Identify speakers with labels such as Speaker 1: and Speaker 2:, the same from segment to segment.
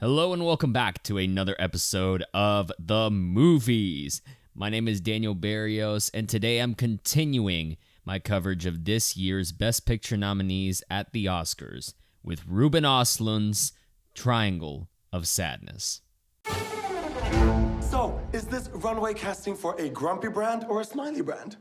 Speaker 1: Hello and welcome back to another episode of The Movies. My name is Daniel Berrios, and today I'm continuing my coverage of this year's Best Picture nominees at the Oscars with Ruben Östlund's Triangle of Sadness.
Speaker 2: So, is this runway casting for a grumpy brand or a smiley brand?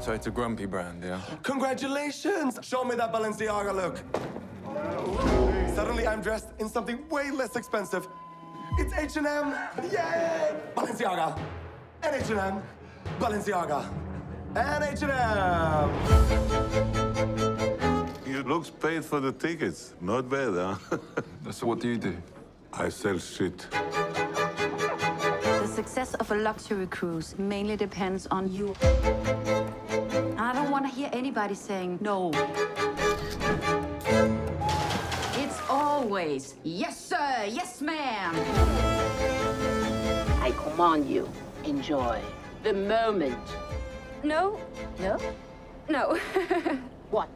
Speaker 3: So it's a grumpy brand, yeah?
Speaker 2: Congratulations! Show me that Balenciaga look. Suddenly I'm dressed in something way less expensive. It's H&M! Yay! Balenciaga! And H&M! Balenciaga! And H&M!
Speaker 4: You looks paid for the tickets. Not bad, huh?
Speaker 3: So what do you do?
Speaker 4: I sell shit.
Speaker 5: The success of a luxury cruise mainly depends on you. I don't want to hear anybody saying no. It's always yes, sir, yes, ma'am.
Speaker 6: I command you, enjoy the moment.
Speaker 7: No,
Speaker 6: No?
Speaker 7: no,
Speaker 6: What?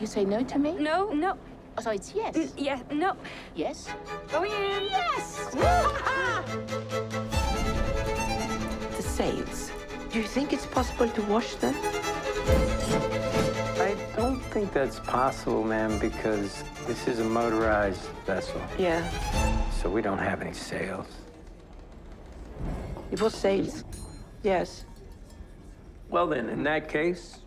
Speaker 6: You say no to me?
Speaker 7: no, no.
Speaker 6: Oh, so it's yes.
Speaker 7: Mm, yeah, no.
Speaker 6: Yes?
Speaker 7: Oh, Going in.
Speaker 6: Yes!
Speaker 8: the sails. Do you think it's possible to wash them?
Speaker 9: I don't think that's possible, ma'am, because this is a motorized vessel,
Speaker 8: Yeah.
Speaker 9: so we don't have any sails.
Speaker 8: It was sails. Yes.
Speaker 9: Well, then, in that case,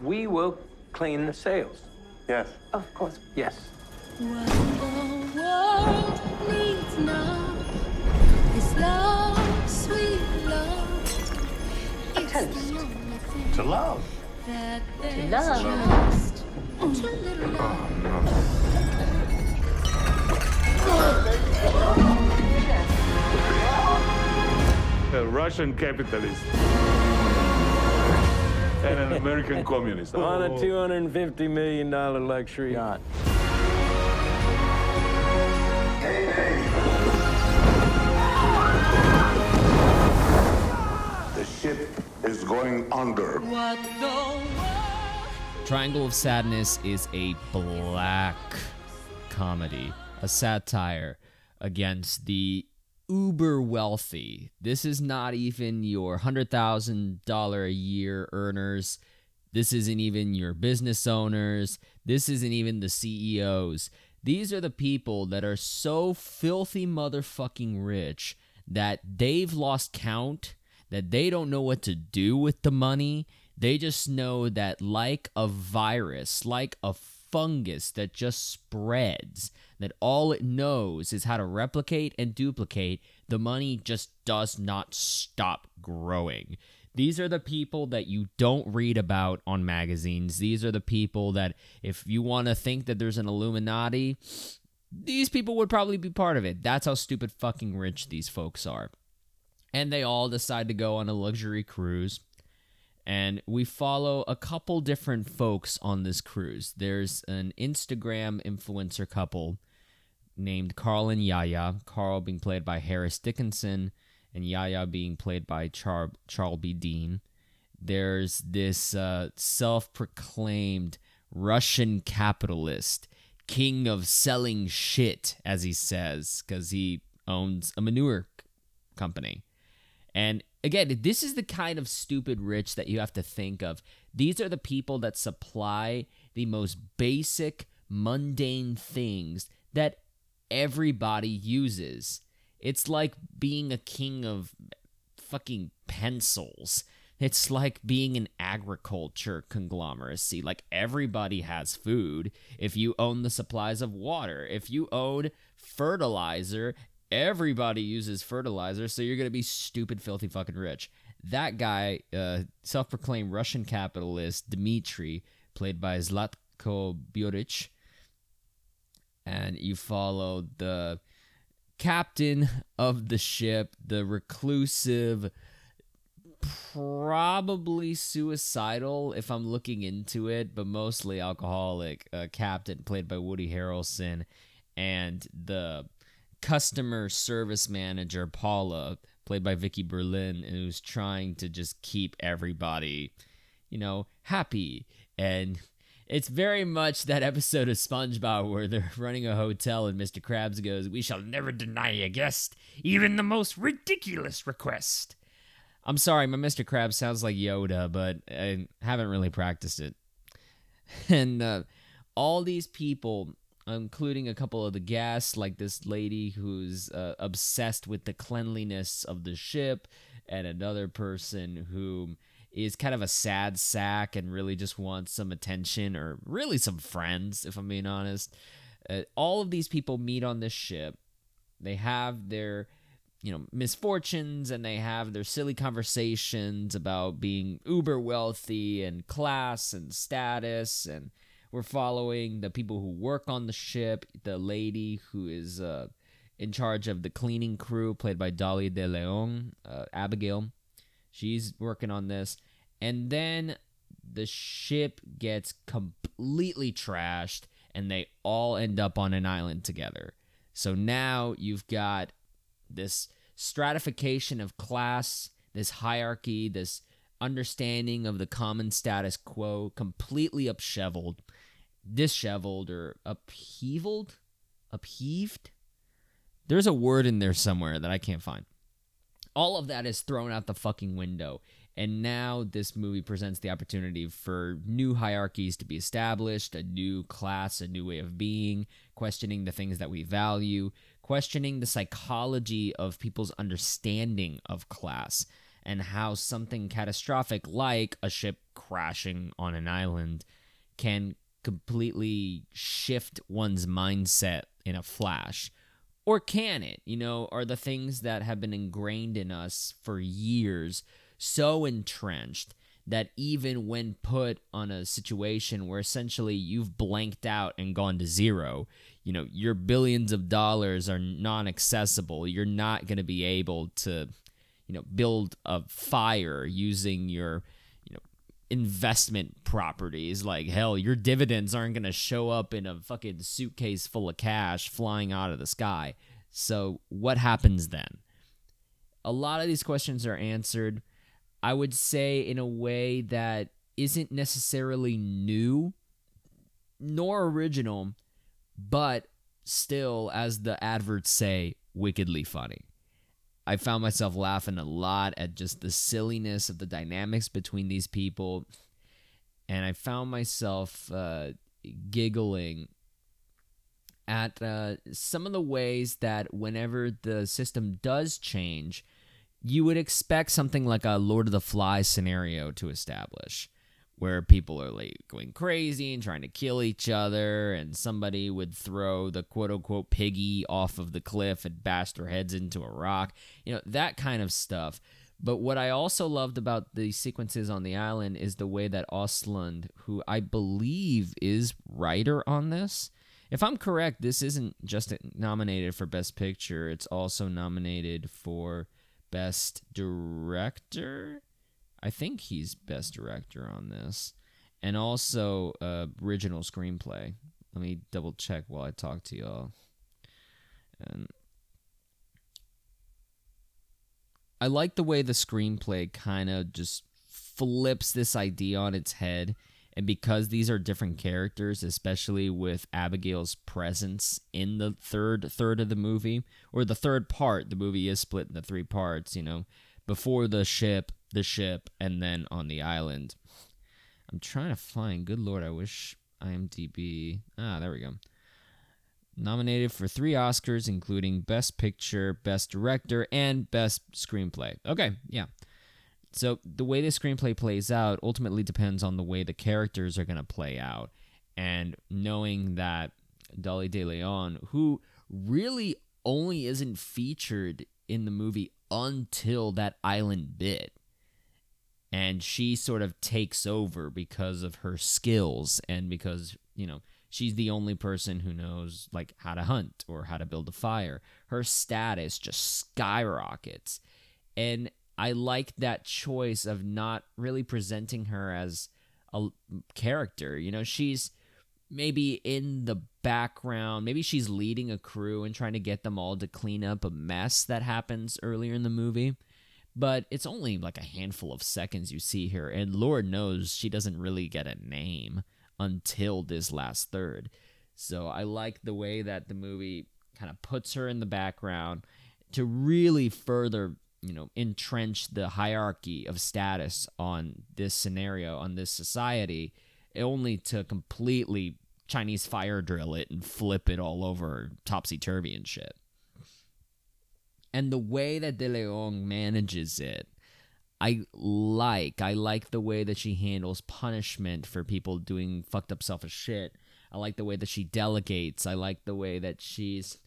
Speaker 9: we will clean the sails.
Speaker 4: Yes.
Speaker 8: Of course.
Speaker 9: Yes.
Speaker 6: A toast.
Speaker 4: To love. A Russian capitalist. and an American communist.
Speaker 9: On a $250 million luxury yacht.
Speaker 4: Going under.
Speaker 1: Triangle of Sadness is a black comedy, a satire against the uber wealthy. This is not even your $100,000 a year earners. This isn't even your business owners. This isn't even the CEOs. These are the people that are so filthy motherfucking rich that they've lost count, that they don't know what to do with the money. They just know that, like a virus, like a fungus that just spreads, that all it knows is how to replicate and duplicate, the money just does not stop growing. These are the people that you don't read about on magazines. These are the people that, if you want to think that there's an Illuminati, these people would probably be part of it. That's how stupid fucking rich these folks are. And they all decide to go on a luxury cruise. And we follow a couple different folks on this cruise. There's an Instagram influencer couple named Carl and Yaya. Carl being played by Harris Dickinson, and Yaya being played by Char- Charlbi. Dean. There's this uh, self proclaimed Russian capitalist, king of selling shit, as he says, because he owns a manure company. And again, this is the kind of stupid rich that you have to think of. These are the people that supply the most basic, mundane things that everybody uses. It's like being a king of fucking pencils. It's like being an agriculture conglomeracy. Like everybody has food. If you own the supplies of water, if you own fertilizer, everybody uses fertilizer, so you're gonna be stupid, filthy, fucking rich. That guy, uh, self-proclaimed Russian capitalist Dmitry, played by Zlatko Buric, and you follow the captain of the ship, the reclusive, probably suicidal if I'm looking into it, but mostly alcoholic uh, captain played by Woody Harrelson, and the customer service manager Paula played by Vicki Berlin, who's trying to just keep everybody, you know, happy and It's very much that episode of SpongeBob where they're running a hotel and Mr. Krabs goes, We shall never deny a guest, even the most ridiculous request. I'm sorry, my Mr. Krabs sounds like Yoda, but I haven't really practiced it. And uh, all these people, including a couple of the guests, like this lady who's uh, obsessed with the cleanliness of the ship, and another person who is kind of a sad sack and really just wants some attention or really some friends, if I'm being honest. Uh, all of these people meet on this ship. They have their, you know, misfortunes and they have their silly conversations about being uber wealthy and class and status. And we're following the people who work on the ship, the lady who is uh, in charge of the cleaning crew, played by Dolly De Leon, uh, Abigail She's working on this. And then the ship gets completely trashed and they all end up on an island together. So now you've got this stratification of class, this hierarchy, this understanding of the common status quo completely upsheveled, disheveled, or upheavaled, upheaved. There's a word in there somewhere that I can't find all of that is thrown out the fucking window. And now this movie presents the opportunity for new hierarchies to be established, a new class, a new way of being, questioning the things that we value, questioning the psychology of people's understanding of class, and how something catastrophic like a ship crashing on an island can completely shift one's mindset in a flash or can it? You know, are the things that have been ingrained in us for years so entrenched that even when put on a situation where essentially you've blanked out and gone to zero, you know, your billions of dollars are non accessible. You're not going to be able to, you know, build a fire using your investment properties. Like, hell, your dividends aren't going to show up in a fucking suitcase full of cash flying out of the sky. So, what happens then? A lot of these questions are answered, I would say, in a way that isn't necessarily new nor original, but still, as the adverts say, wickedly funny. I found myself laughing a lot at just the silliness of the dynamics between these people. And I found myself uh, giggling at uh, some of the ways that whenever the system does change, you would expect something like a Lord of the Flies scenario to establish where people are like going crazy and trying to kill each other, and somebody would throw the quote unquote piggy off of the cliff and bash their heads into a rock. You know, that kind of stuff. But what I also loved about the sequences on the island is the way that Östlund, who I believe is writer on this, if I'm correct, this isn't just nominated for Best Picture, it's also nominated for Best Director. I think he's best director on this, and also uh, original screenplay. Let me double check while I talk to y'all. And I like the way the screenplay kind of just flips this idea on its head. And because these are different characters, especially with Abigail's presence in the third third of the movie, or the third part, the movie is split into three parts, you know, before the ship, the ship, and then on the island. I'm trying to find. Good lord, I wish IMDb. Ah, there we go. Nominated for three Oscars, including Best Picture, Best Director, and Best Screenplay. Okay, yeah. So the way the screenplay plays out ultimately depends on the way the characters are going to play out. And knowing that Dolly De Leon, who really only isn't featured in the movie until that island bit, and she sort of takes over because of her skills and because you know she's the only person who knows like how to hunt or how to build a fire. Her status just skyrockets. And i like that choice of not really presenting her as a character. You know she's maybe in the background maybe she's leading a crew and trying to get them all to clean up a mess that happens earlier in the movie but it's only like a handful of seconds you see her and lord knows she doesn't really get a name until this last third. So I like the way that the movie kind of puts her in the background to really further, you know, entrench the hierarchy of status on this scenario, on this society, only to completely Chinese fire drill it and flip it all over topsy turvy and shit. And the way that De Leon manages it, I like. I like the way that she handles punishment for people doing fucked up selfish shit. I like the way that she delegates. I like the way that she's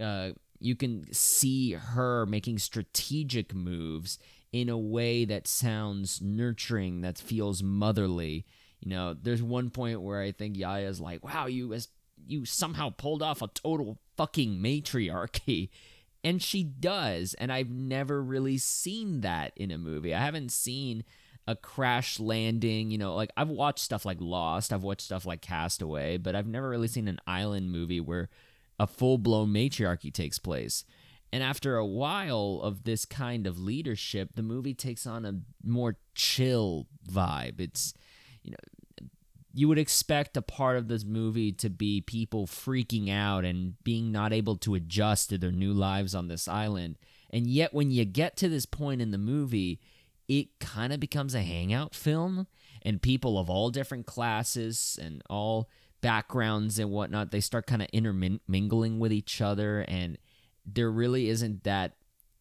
Speaker 1: uh, you can see her making strategic moves in a way that sounds nurturing, that feels motherly. You know, there's one point where I think Yaya's like, "Wow, you as you somehow pulled off a total fucking matriarchy." And she does, and I've never really seen that in a movie. I haven't seen a crash landing, you know, like I've watched stuff like Lost, I've watched stuff like Castaway, but I've never really seen an island movie where a full blown matriarchy takes place. And after a while of this kind of leadership, the movie takes on a more chill vibe. It's, you know, you would expect a part of this movie to be people freaking out and being not able to adjust to their new lives on this island. And yet, when you get to this point in the movie, it kind of becomes a hangout film, and people of all different classes and all backgrounds and whatnot, they start kind of intermingling with each other, and there really isn't that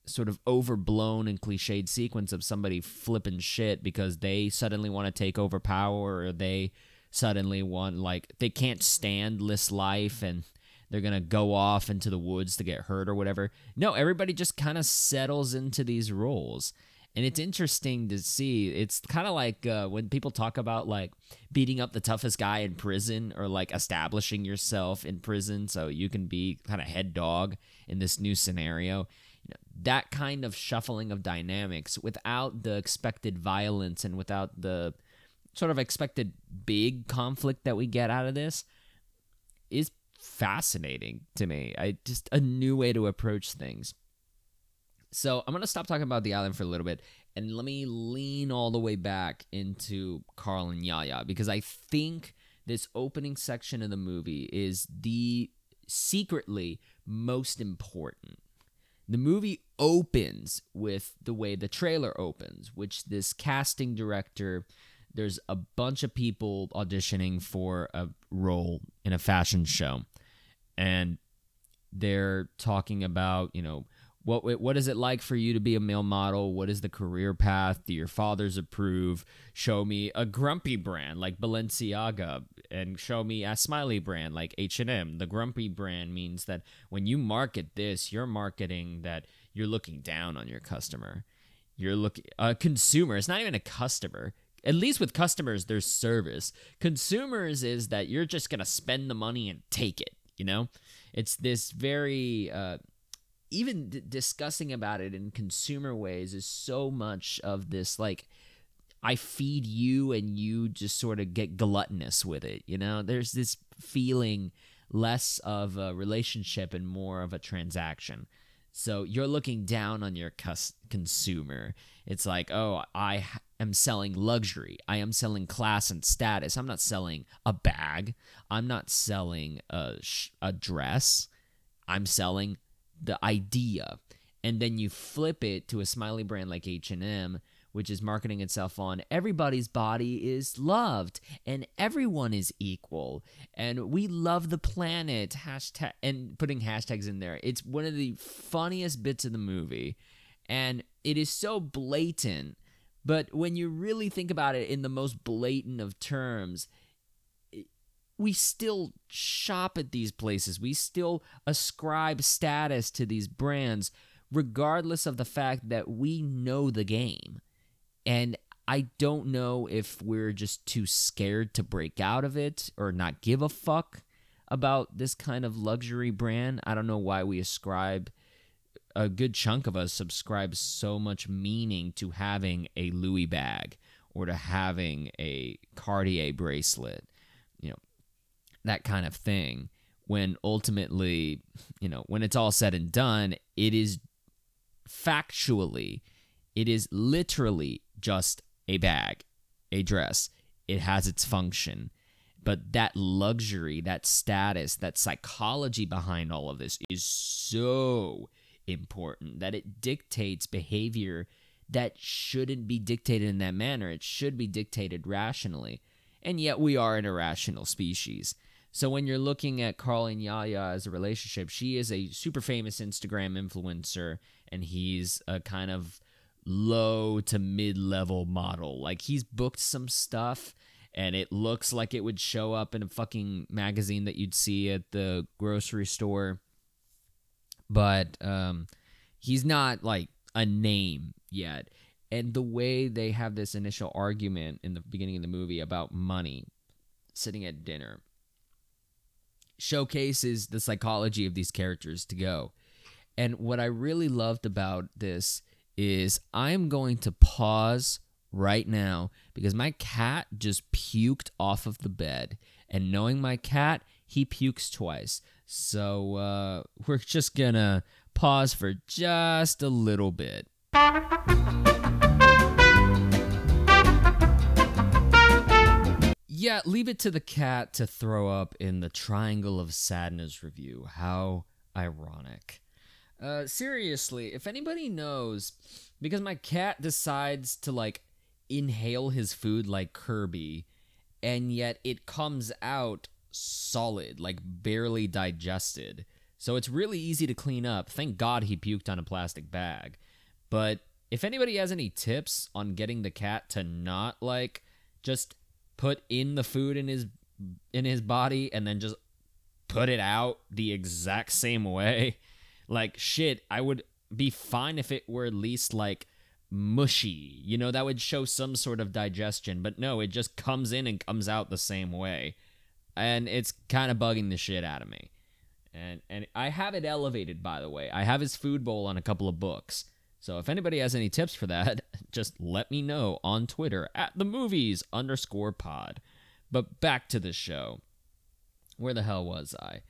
Speaker 1: sort of overblown and cliched sequence of somebody flipping shit because they suddenly want to take over power or they suddenly want like they can't stand this life and they're gonna go off into the woods to get hurt or whatever. No, everybody just kind of settles into these roles and it's interesting to see it's kind of like uh, when people talk about like beating up the toughest guy in prison or like establishing yourself in prison so you can be kind of head dog in this new scenario you know, that kind of shuffling of dynamics without the expected violence and without the sort of expected big conflict that we get out of this is fascinating to me i just a new way to approach things so I'm gonna stop talking about the island for a little bit and let me lean all the way back into Carl and Yaya because I think this opening section of the movie is the secretly most important. The movie opens with the way the trailer opens, which this casting director, there's a bunch of people auditioning for a role in a fashion show. And they're talking about, you know, what what is it like for you to be a male model? What is the career path? Do your fathers approve? Show me a grumpy brand like Balenciaga, and show me a smiley brand like H and M. The grumpy brand means that when you market this, you're marketing that you're looking down on your customer. You're looking a consumer. It's not even a customer. At least with customers, there's service. Consumers is that you're just gonna spend the money and take it. You know, it's this very uh, even d- discussing about it in consumer ways is so much of this like I feed you and you just sort of get gluttonous with it. You know, there's this feeling less of a relationship and more of a transaction. So you're looking down on your cus- consumer. It's like, oh, I am selling luxury. I am selling class and status. I'm not selling a bag. I'm not selling a, sh- a dress. I'm selling the idea and then you flip it to a smiley brand like H&M which is marketing itself on everybody's body is loved and everyone is equal and we love the planet hashtag and putting hashtags in there it's one of the funniest bits of the movie and it is so blatant but when you really think about it in the most blatant of terms we still shop at these places. We still ascribe status to these brands, regardless of the fact that we know the game. And I don't know if we're just too scared to break out of it or not give a fuck about this kind of luxury brand. I don't know why we ascribe a good chunk of us subscribe so much meaning to having a Louis bag or to having a Cartier bracelet you know, that kind of thing when ultimately, you know, when it's all said and done, it is factually, it is literally just a bag, a dress. It has its function. But that luxury, that status, that psychology behind all of this is so important that it dictates behavior that shouldn't be dictated in that manner. It should be dictated rationally. And yet we are an irrational species. So when you're looking at Carl and Yaya as a relationship, she is a super famous Instagram influencer and he's a kind of low to mid level model. Like he's booked some stuff and it looks like it would show up in a fucking magazine that you'd see at the grocery store. But um, he's not like a name yet. And the way they have this initial argument in the beginning of the movie about money, sitting at dinner, showcases the psychology of these characters to go. And what I really loved about this is I'm going to pause right now because my cat just puked off of the bed. And knowing my cat, he pukes twice. So uh, we're just gonna pause for just a little bit. Yeah, leave it to the cat to throw up in the Triangle of Sadness review. How ironic. Uh, seriously, if anybody knows, because my cat decides to like inhale his food like Kirby, and yet it comes out solid, like barely digested. So it's really easy to clean up. Thank God he puked on a plastic bag. But if anybody has any tips on getting the cat to not like just put in the food in his in his body and then just put it out the exact same way, like shit, I would be fine if it were at least like mushy. You know, that would show some sort of digestion, but no, it just comes in and comes out the same way. And it's kind of bugging the shit out of me. And and I have it elevated by the way. I have his food bowl on a couple of books. So if anybody has any tips for that, just let me know on Twitter at the movies underscore pod. But back to the show. Where the hell was I?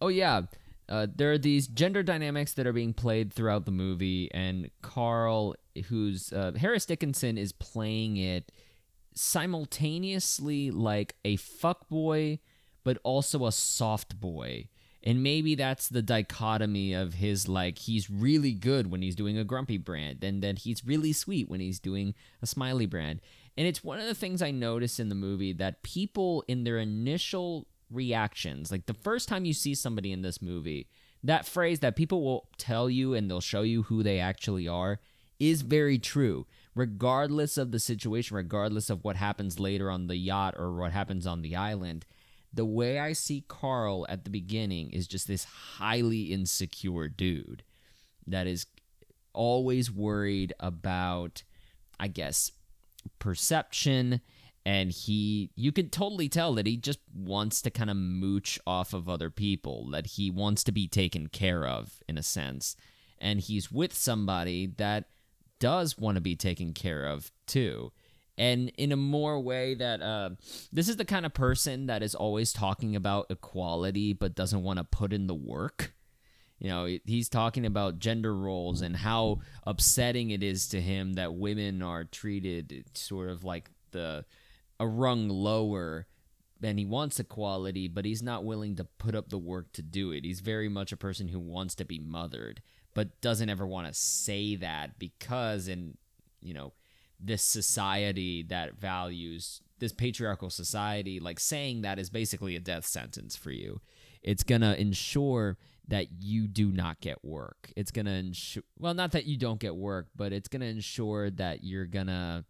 Speaker 1: Oh yeah, uh, there are these gender dynamics that are being played throughout the movie, and Carl, who's uh, Harris Dickinson, is playing it simultaneously like a fuck boy, but also a soft boy. And maybe that's the dichotomy of his like he's really good when he's doing a grumpy brand, and then he's really sweet when he's doing a smiley brand. And it's one of the things I notice in the movie that people in their initial reactions, like the first time you see somebody in this movie, that phrase that people will tell you and they'll show you who they actually are is very true, regardless of the situation, regardless of what happens later on the yacht or what happens on the island. The way I see Carl at the beginning is just this highly insecure dude that is always worried about, I guess, perception and he you can totally tell that he just wants to kind of mooch off of other people that he wants to be taken care of in a sense. And he's with somebody that does want to be taken care of too. And in a more way that uh, this is the kind of person that is always talking about equality but doesn't want to put in the work. You know he's talking about gender roles and how upsetting it is to him that women are treated sort of like the a rung lower and he wants equality, but he's not willing to put up the work to do it. He's very much a person who wants to be mothered, but doesn't ever want to say that because in, you know, this society that values this patriarchal society, like saying that is basically a death sentence for you. It's going to ensure that you do not get work. It's going to ensure, well, not that you don't get work, but it's going to ensure that you're going to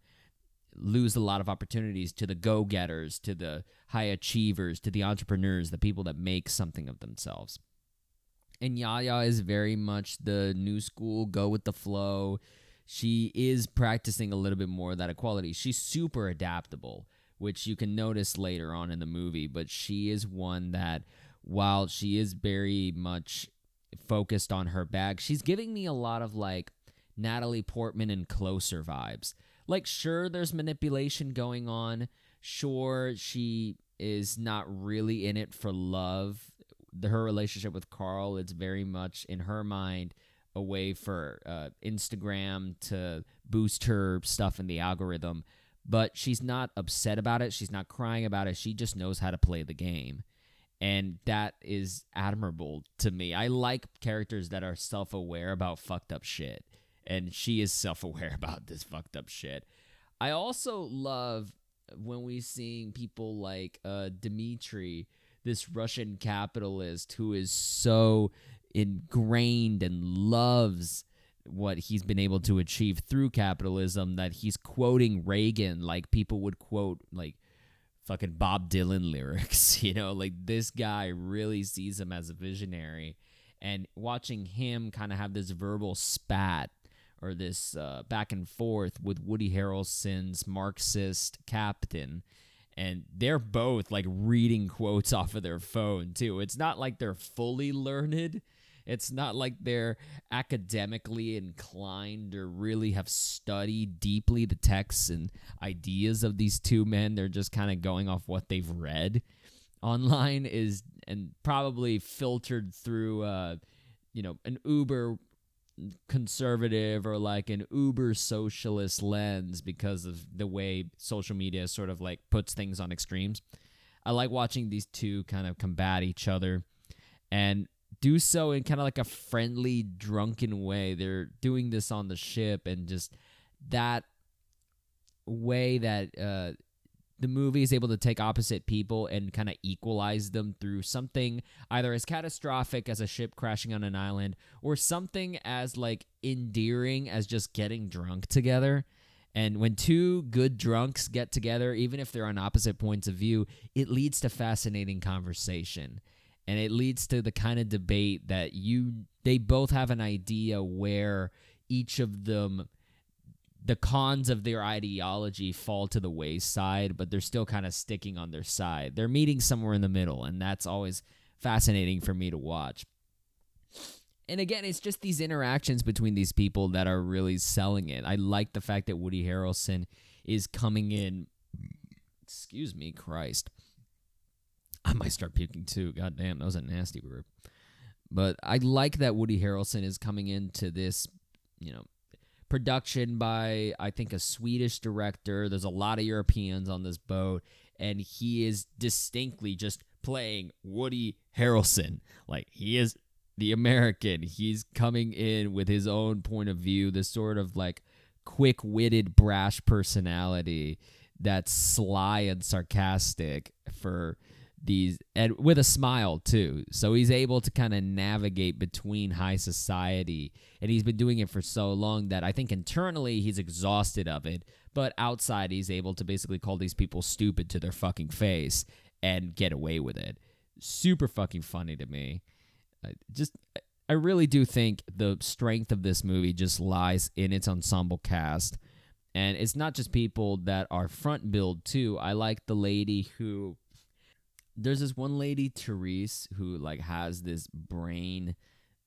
Speaker 1: lose a lot of opportunities to the go getters, to the high achievers, to the entrepreneurs, the people that make something of themselves. And Yaya is very much the new school, go with the flow. She is practicing a little bit more of that equality. She's super adaptable, which you can notice later on in the movie, but she is one that, while she is very much focused on her bag, she's giving me a lot of like Natalie Portman and Closer vibes like sure there's manipulation going on sure she is not really in it for love the, her relationship with carl it's very much in her mind a way for uh, instagram to boost her stuff in the algorithm but she's not upset about it. She's not crying about it. She just knows how to play the game. And that is admirable to me. I like characters that are self aware about fucked up shit. And she is self aware about this fucked up shit. I also love when we seeing people like uh, Dmitri, this Russian capitalist who is so ingrained and loves what he's been able to achieve through capitalism that he's quoting Reagan like people would quote like fucking Bob Dylan lyrics, you know, like this guy really sees him as a visionary and watching him kind of have this verbal spat or this uh, back and forth with Woody Harrelson's Marxist captain and they're both like reading quotes off of their phone too. It's not like they're fully learned it's not like they're academically inclined or really have studied deeply the texts and ideas of these two men. They're just kind of going off what they've read online is and probably filtered through uh you know an uber conservative or like an uber socialist lens because of the way social media sort of like puts things on extremes. I like watching these two kind of combat each other and do so in kind of like a friendly, drunken way. They're doing this on the ship, and just that way that uh, the movie is able to take opposite people and kind of equalize them through something either as catastrophic as a ship crashing on an island or something as like endearing as just getting drunk together. And when two good drunks get together, even if they're on opposite points of view, it leads to fascinating conversation and it leads to the kind of debate that you they both have an idea where each of them the cons of their ideology fall to the wayside but they're still kind of sticking on their side. They're meeting somewhere in the middle and that's always fascinating for me to watch. And again it's just these interactions between these people that are really selling it. I like the fact that woody harrelson is coming in. Excuse me christ. I might start puking too. God damn, that was a nasty burp. But I like that Woody Harrelson is coming into this, you know, production by I think a Swedish director. There's a lot of Europeans on this boat, and he is distinctly just playing Woody Harrelson. Like he is the American. He's coming in with his own point of view, this sort of like quick-witted, brash personality that's sly and sarcastic for these and with a smile too. So he's able to kind of navigate between high society and he's been doing it for so long that I think internally he's exhausted of it, but outside he's able to basically call these people stupid to their fucking face and get away with it. Super fucking funny to me. I just I really do think the strength of this movie just lies in its ensemble cast. And it's not just people that are front billed too. I like the lady who there's this one lady Therese who like has this brain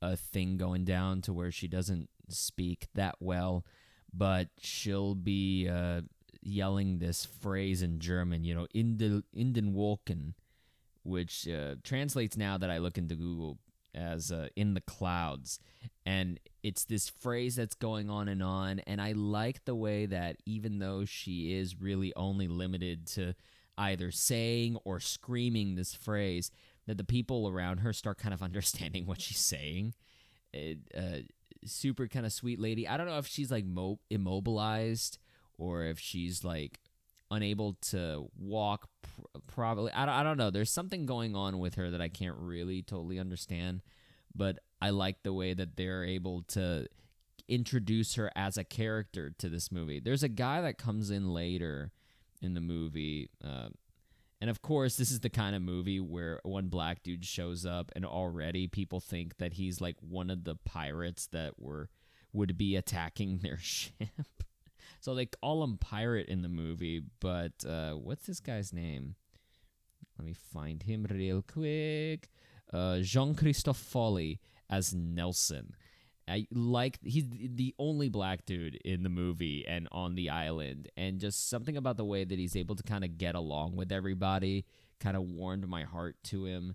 Speaker 1: uh, thing going down to where she doesn't speak that well, but she'll be uh, yelling this phrase in German, you know, in the in den Wolken, which uh, translates now that I look into Google as uh, in the clouds, and it's this phrase that's going on and on, and I like the way that even though she is really only limited to either saying or screaming this phrase that the people around her start kind of understanding what she's saying. It, uh, super kind of sweet lady. I don't know if she's like mo- immobilized or if she's like unable to walk. Pr- probably, I don't, I don't know. There's something going on with her that I can't really totally understand, but I like the way that they're able to introduce her as a character to this movie. There's a guy that comes in later in the movie. Uh, and of course, this is the kind of movie where one black dude shows up, and already people think that he's like one of the pirates that were would be attacking their ship. so they call him pirate in the movie, but uh, what's this guy's name? Let me find him real quick. Uh, Jean Christophe Folly as Nelson. I like he's the only black dude in the movie and on the island, and just something about the way that he's able to kind of get along with everybody kind of warmed my heart to him.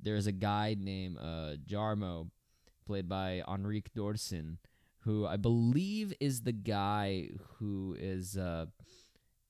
Speaker 1: There's a guy named uh, Jarmo, played by Henrik Dorsin, who I believe is the guy who is uh,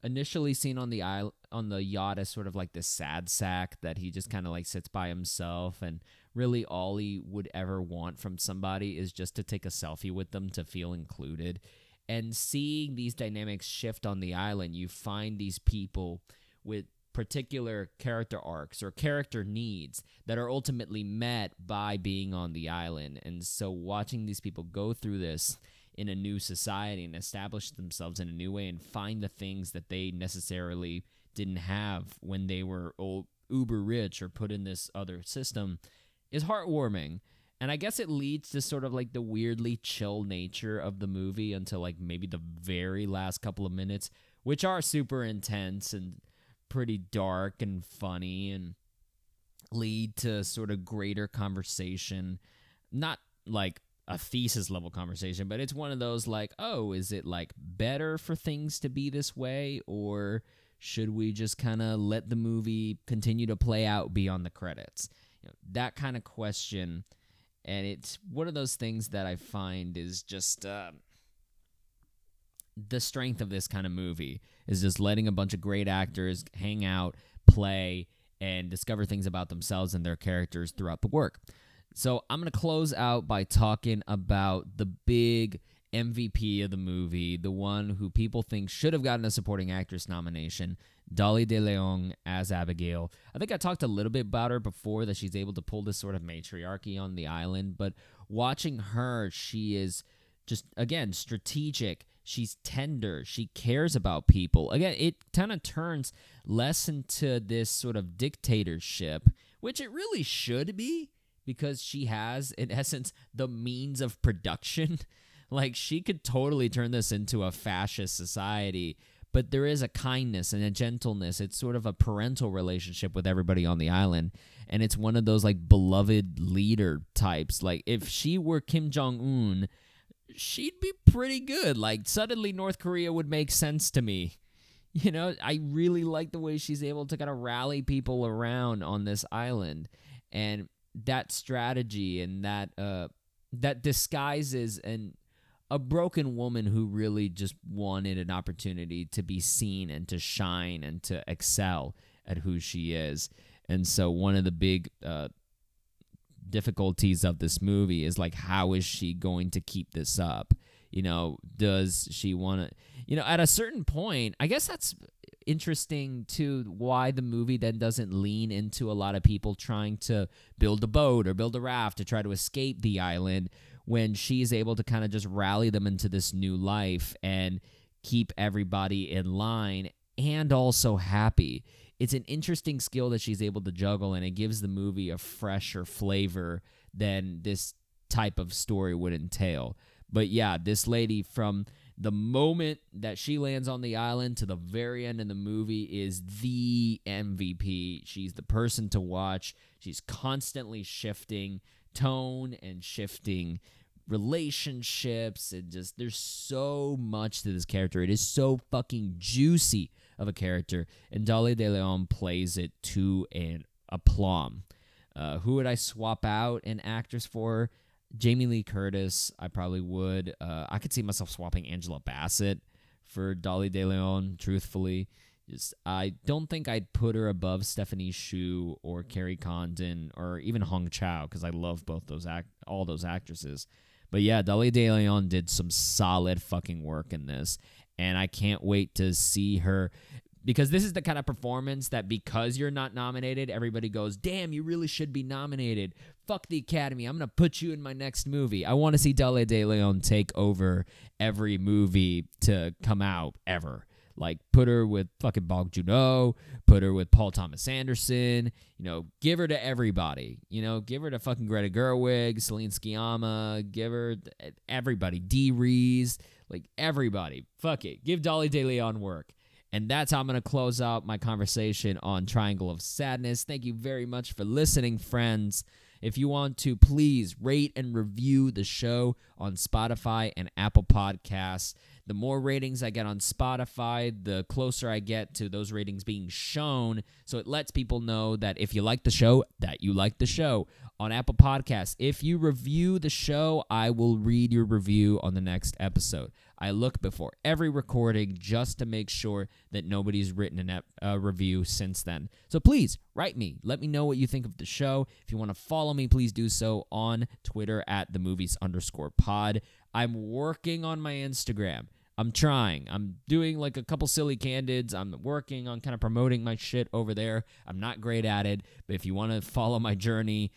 Speaker 1: initially seen on the isle on the yacht as sort of like this sad sack that he just kind of like sits by himself and really all he would ever want from somebody is just to take a selfie with them to feel included. And seeing these dynamics shift on the island you find these people with particular character arcs or character needs that are ultimately met by being on the island. And so watching these people go through this in a new society and establish themselves in a new way and find the things that they necessarily didn't have when they were old, uber rich or put in this other system is heartwarming. And I guess it leads to sort of like the weirdly chill nature of the movie until like maybe the very last couple of minutes, which are super intense and pretty dark and funny and lead to sort of greater conversation. Not like a thesis level conversation, but it's one of those like, oh, is it like better for things to be this way or should we just kind of let the movie continue to play out beyond the credits? You know, that kind of question and it's one of those things that I find is just uh, the strength of this kind of movie is just letting a bunch of great actors hang out, play, and discover things about themselves and their characters throughout the work. So I'm going to close out by talking about the big MVP of the movie, the one who people think should have gotten a supporting actress nomination, Dolly De Leon as Abigail. I think I talked a little bit about her before that she's able to pull this sort of matriarchy on the island, but watching her, she is just again strategic. She's tender. She cares about people. Again, it kind of turns less into this sort of dictatorship, which it really should be because she has, in essence, the means of production. like, she could totally turn this into a fascist society, but there is a kindness and a gentleness. It's sort of a parental relationship with everybody on the island. And it's one of those, like, beloved leader types. Like, if she were Kim Jong un, she'd be pretty good. Like, suddenly North Korea would make sense to me. You know, I really like the way she's able to kind of rally people around on this island. And that strategy and that uh that disguises and a broken woman who really just wanted an opportunity to be seen and to shine and to excel at who she is. And so one of the big uh difficulties of this movie is like how is she going to keep this up? You know, does she want to you know, at a certain point, I guess that's interesting to why the movie then doesn't lean into a lot of people trying to build a boat or build a raft to try to escape the island when she's able to kind of just rally them into this new life and keep everybody in line and also happy. It's an interesting skill that she's able to juggle and it gives the movie a fresher flavor than this type of story would entail. But yeah, this lady from the moment that she lands on the island to the very end of the movie is the MVP. She's the person to watch. She's constantly shifting tone and shifting relationships and just there's so much to this character. It is so fucking juicy of a character and Dolly De Leon plays it to an aplomb. Uh, who would I swap out an actress for? Jamie Lee Curtis, I probably would. Uh, I could see myself swapping Angela Bassett for Dolly De Leon. Truthfully, I don't think I'd put her above Stephanie Hsu or Kerry Condon or even Hong Chau because I love both those act all those actresses. But yeah, Dolly De Leon did some solid fucking work in this, and I can't wait to see her because this is the kind of performance that because you're not nominated, everybody goes, "Damn, you really should be nominated." Fuck the Academy. I'm gonna put you in my next movie. I want to see Dolly De Leon take over every movie to come out ever. Like put her with fucking Bong Joon-ho, put her with Paul Thomas Anderson. You know, give her to everybody. You know, give her to fucking Greta Gerwig, Celine Sciamma. Give her eh, everybody. Dee Rees, like everybody. Fuck it. Give Dolly De Leon work. And that's how I'm going to close out my conversation on Triangle of Sadness. Thank you very much for listening, friends. If you want to, please rate and review the show on Spotify and Apple Podcasts. The more ratings I get on Spotify, the closer I get to those ratings being shown. So it lets people know that if you like the show, that you like the show. On Apple Podcasts, if you review the show, I will read your review on the next episode. I look before every recording just to make sure that nobody's written a a uh, review since then. So please write me. Let me know what you think of the show. If you want to follow me, please do so on Twitter at the movies underscore pod. I'm working on my Instagram. I'm trying. I'm doing like a couple silly candids. I'm working on kind of promoting my shit over there. I'm not great at it, but if you want to follow my journey,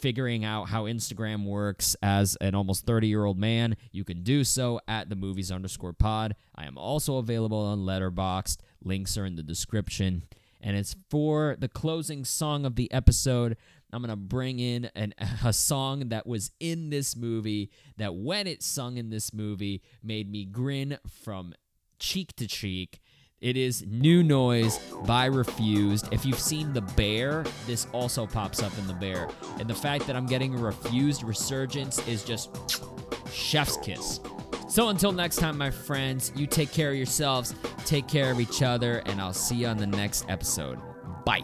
Speaker 1: figuring out how Instagram works as an almost 30 year old man, you can do so at the movies underscore pod. I am also available on Letterboxd. Links are in the description. And it's for the closing song of the episode. I'm to bring in an, a song that was in this movie that, when it sung in this movie, made me grin from cheek to cheek. It is New Noise by Refused. If you've seen The Bear, this also pops up in The Bear. And the fact that I'm getting a Refused resurgence is just chef's kiss. So until next time, my friends, you take care of yourselves, take care of each other, and I'll see you on the next episode. Bye.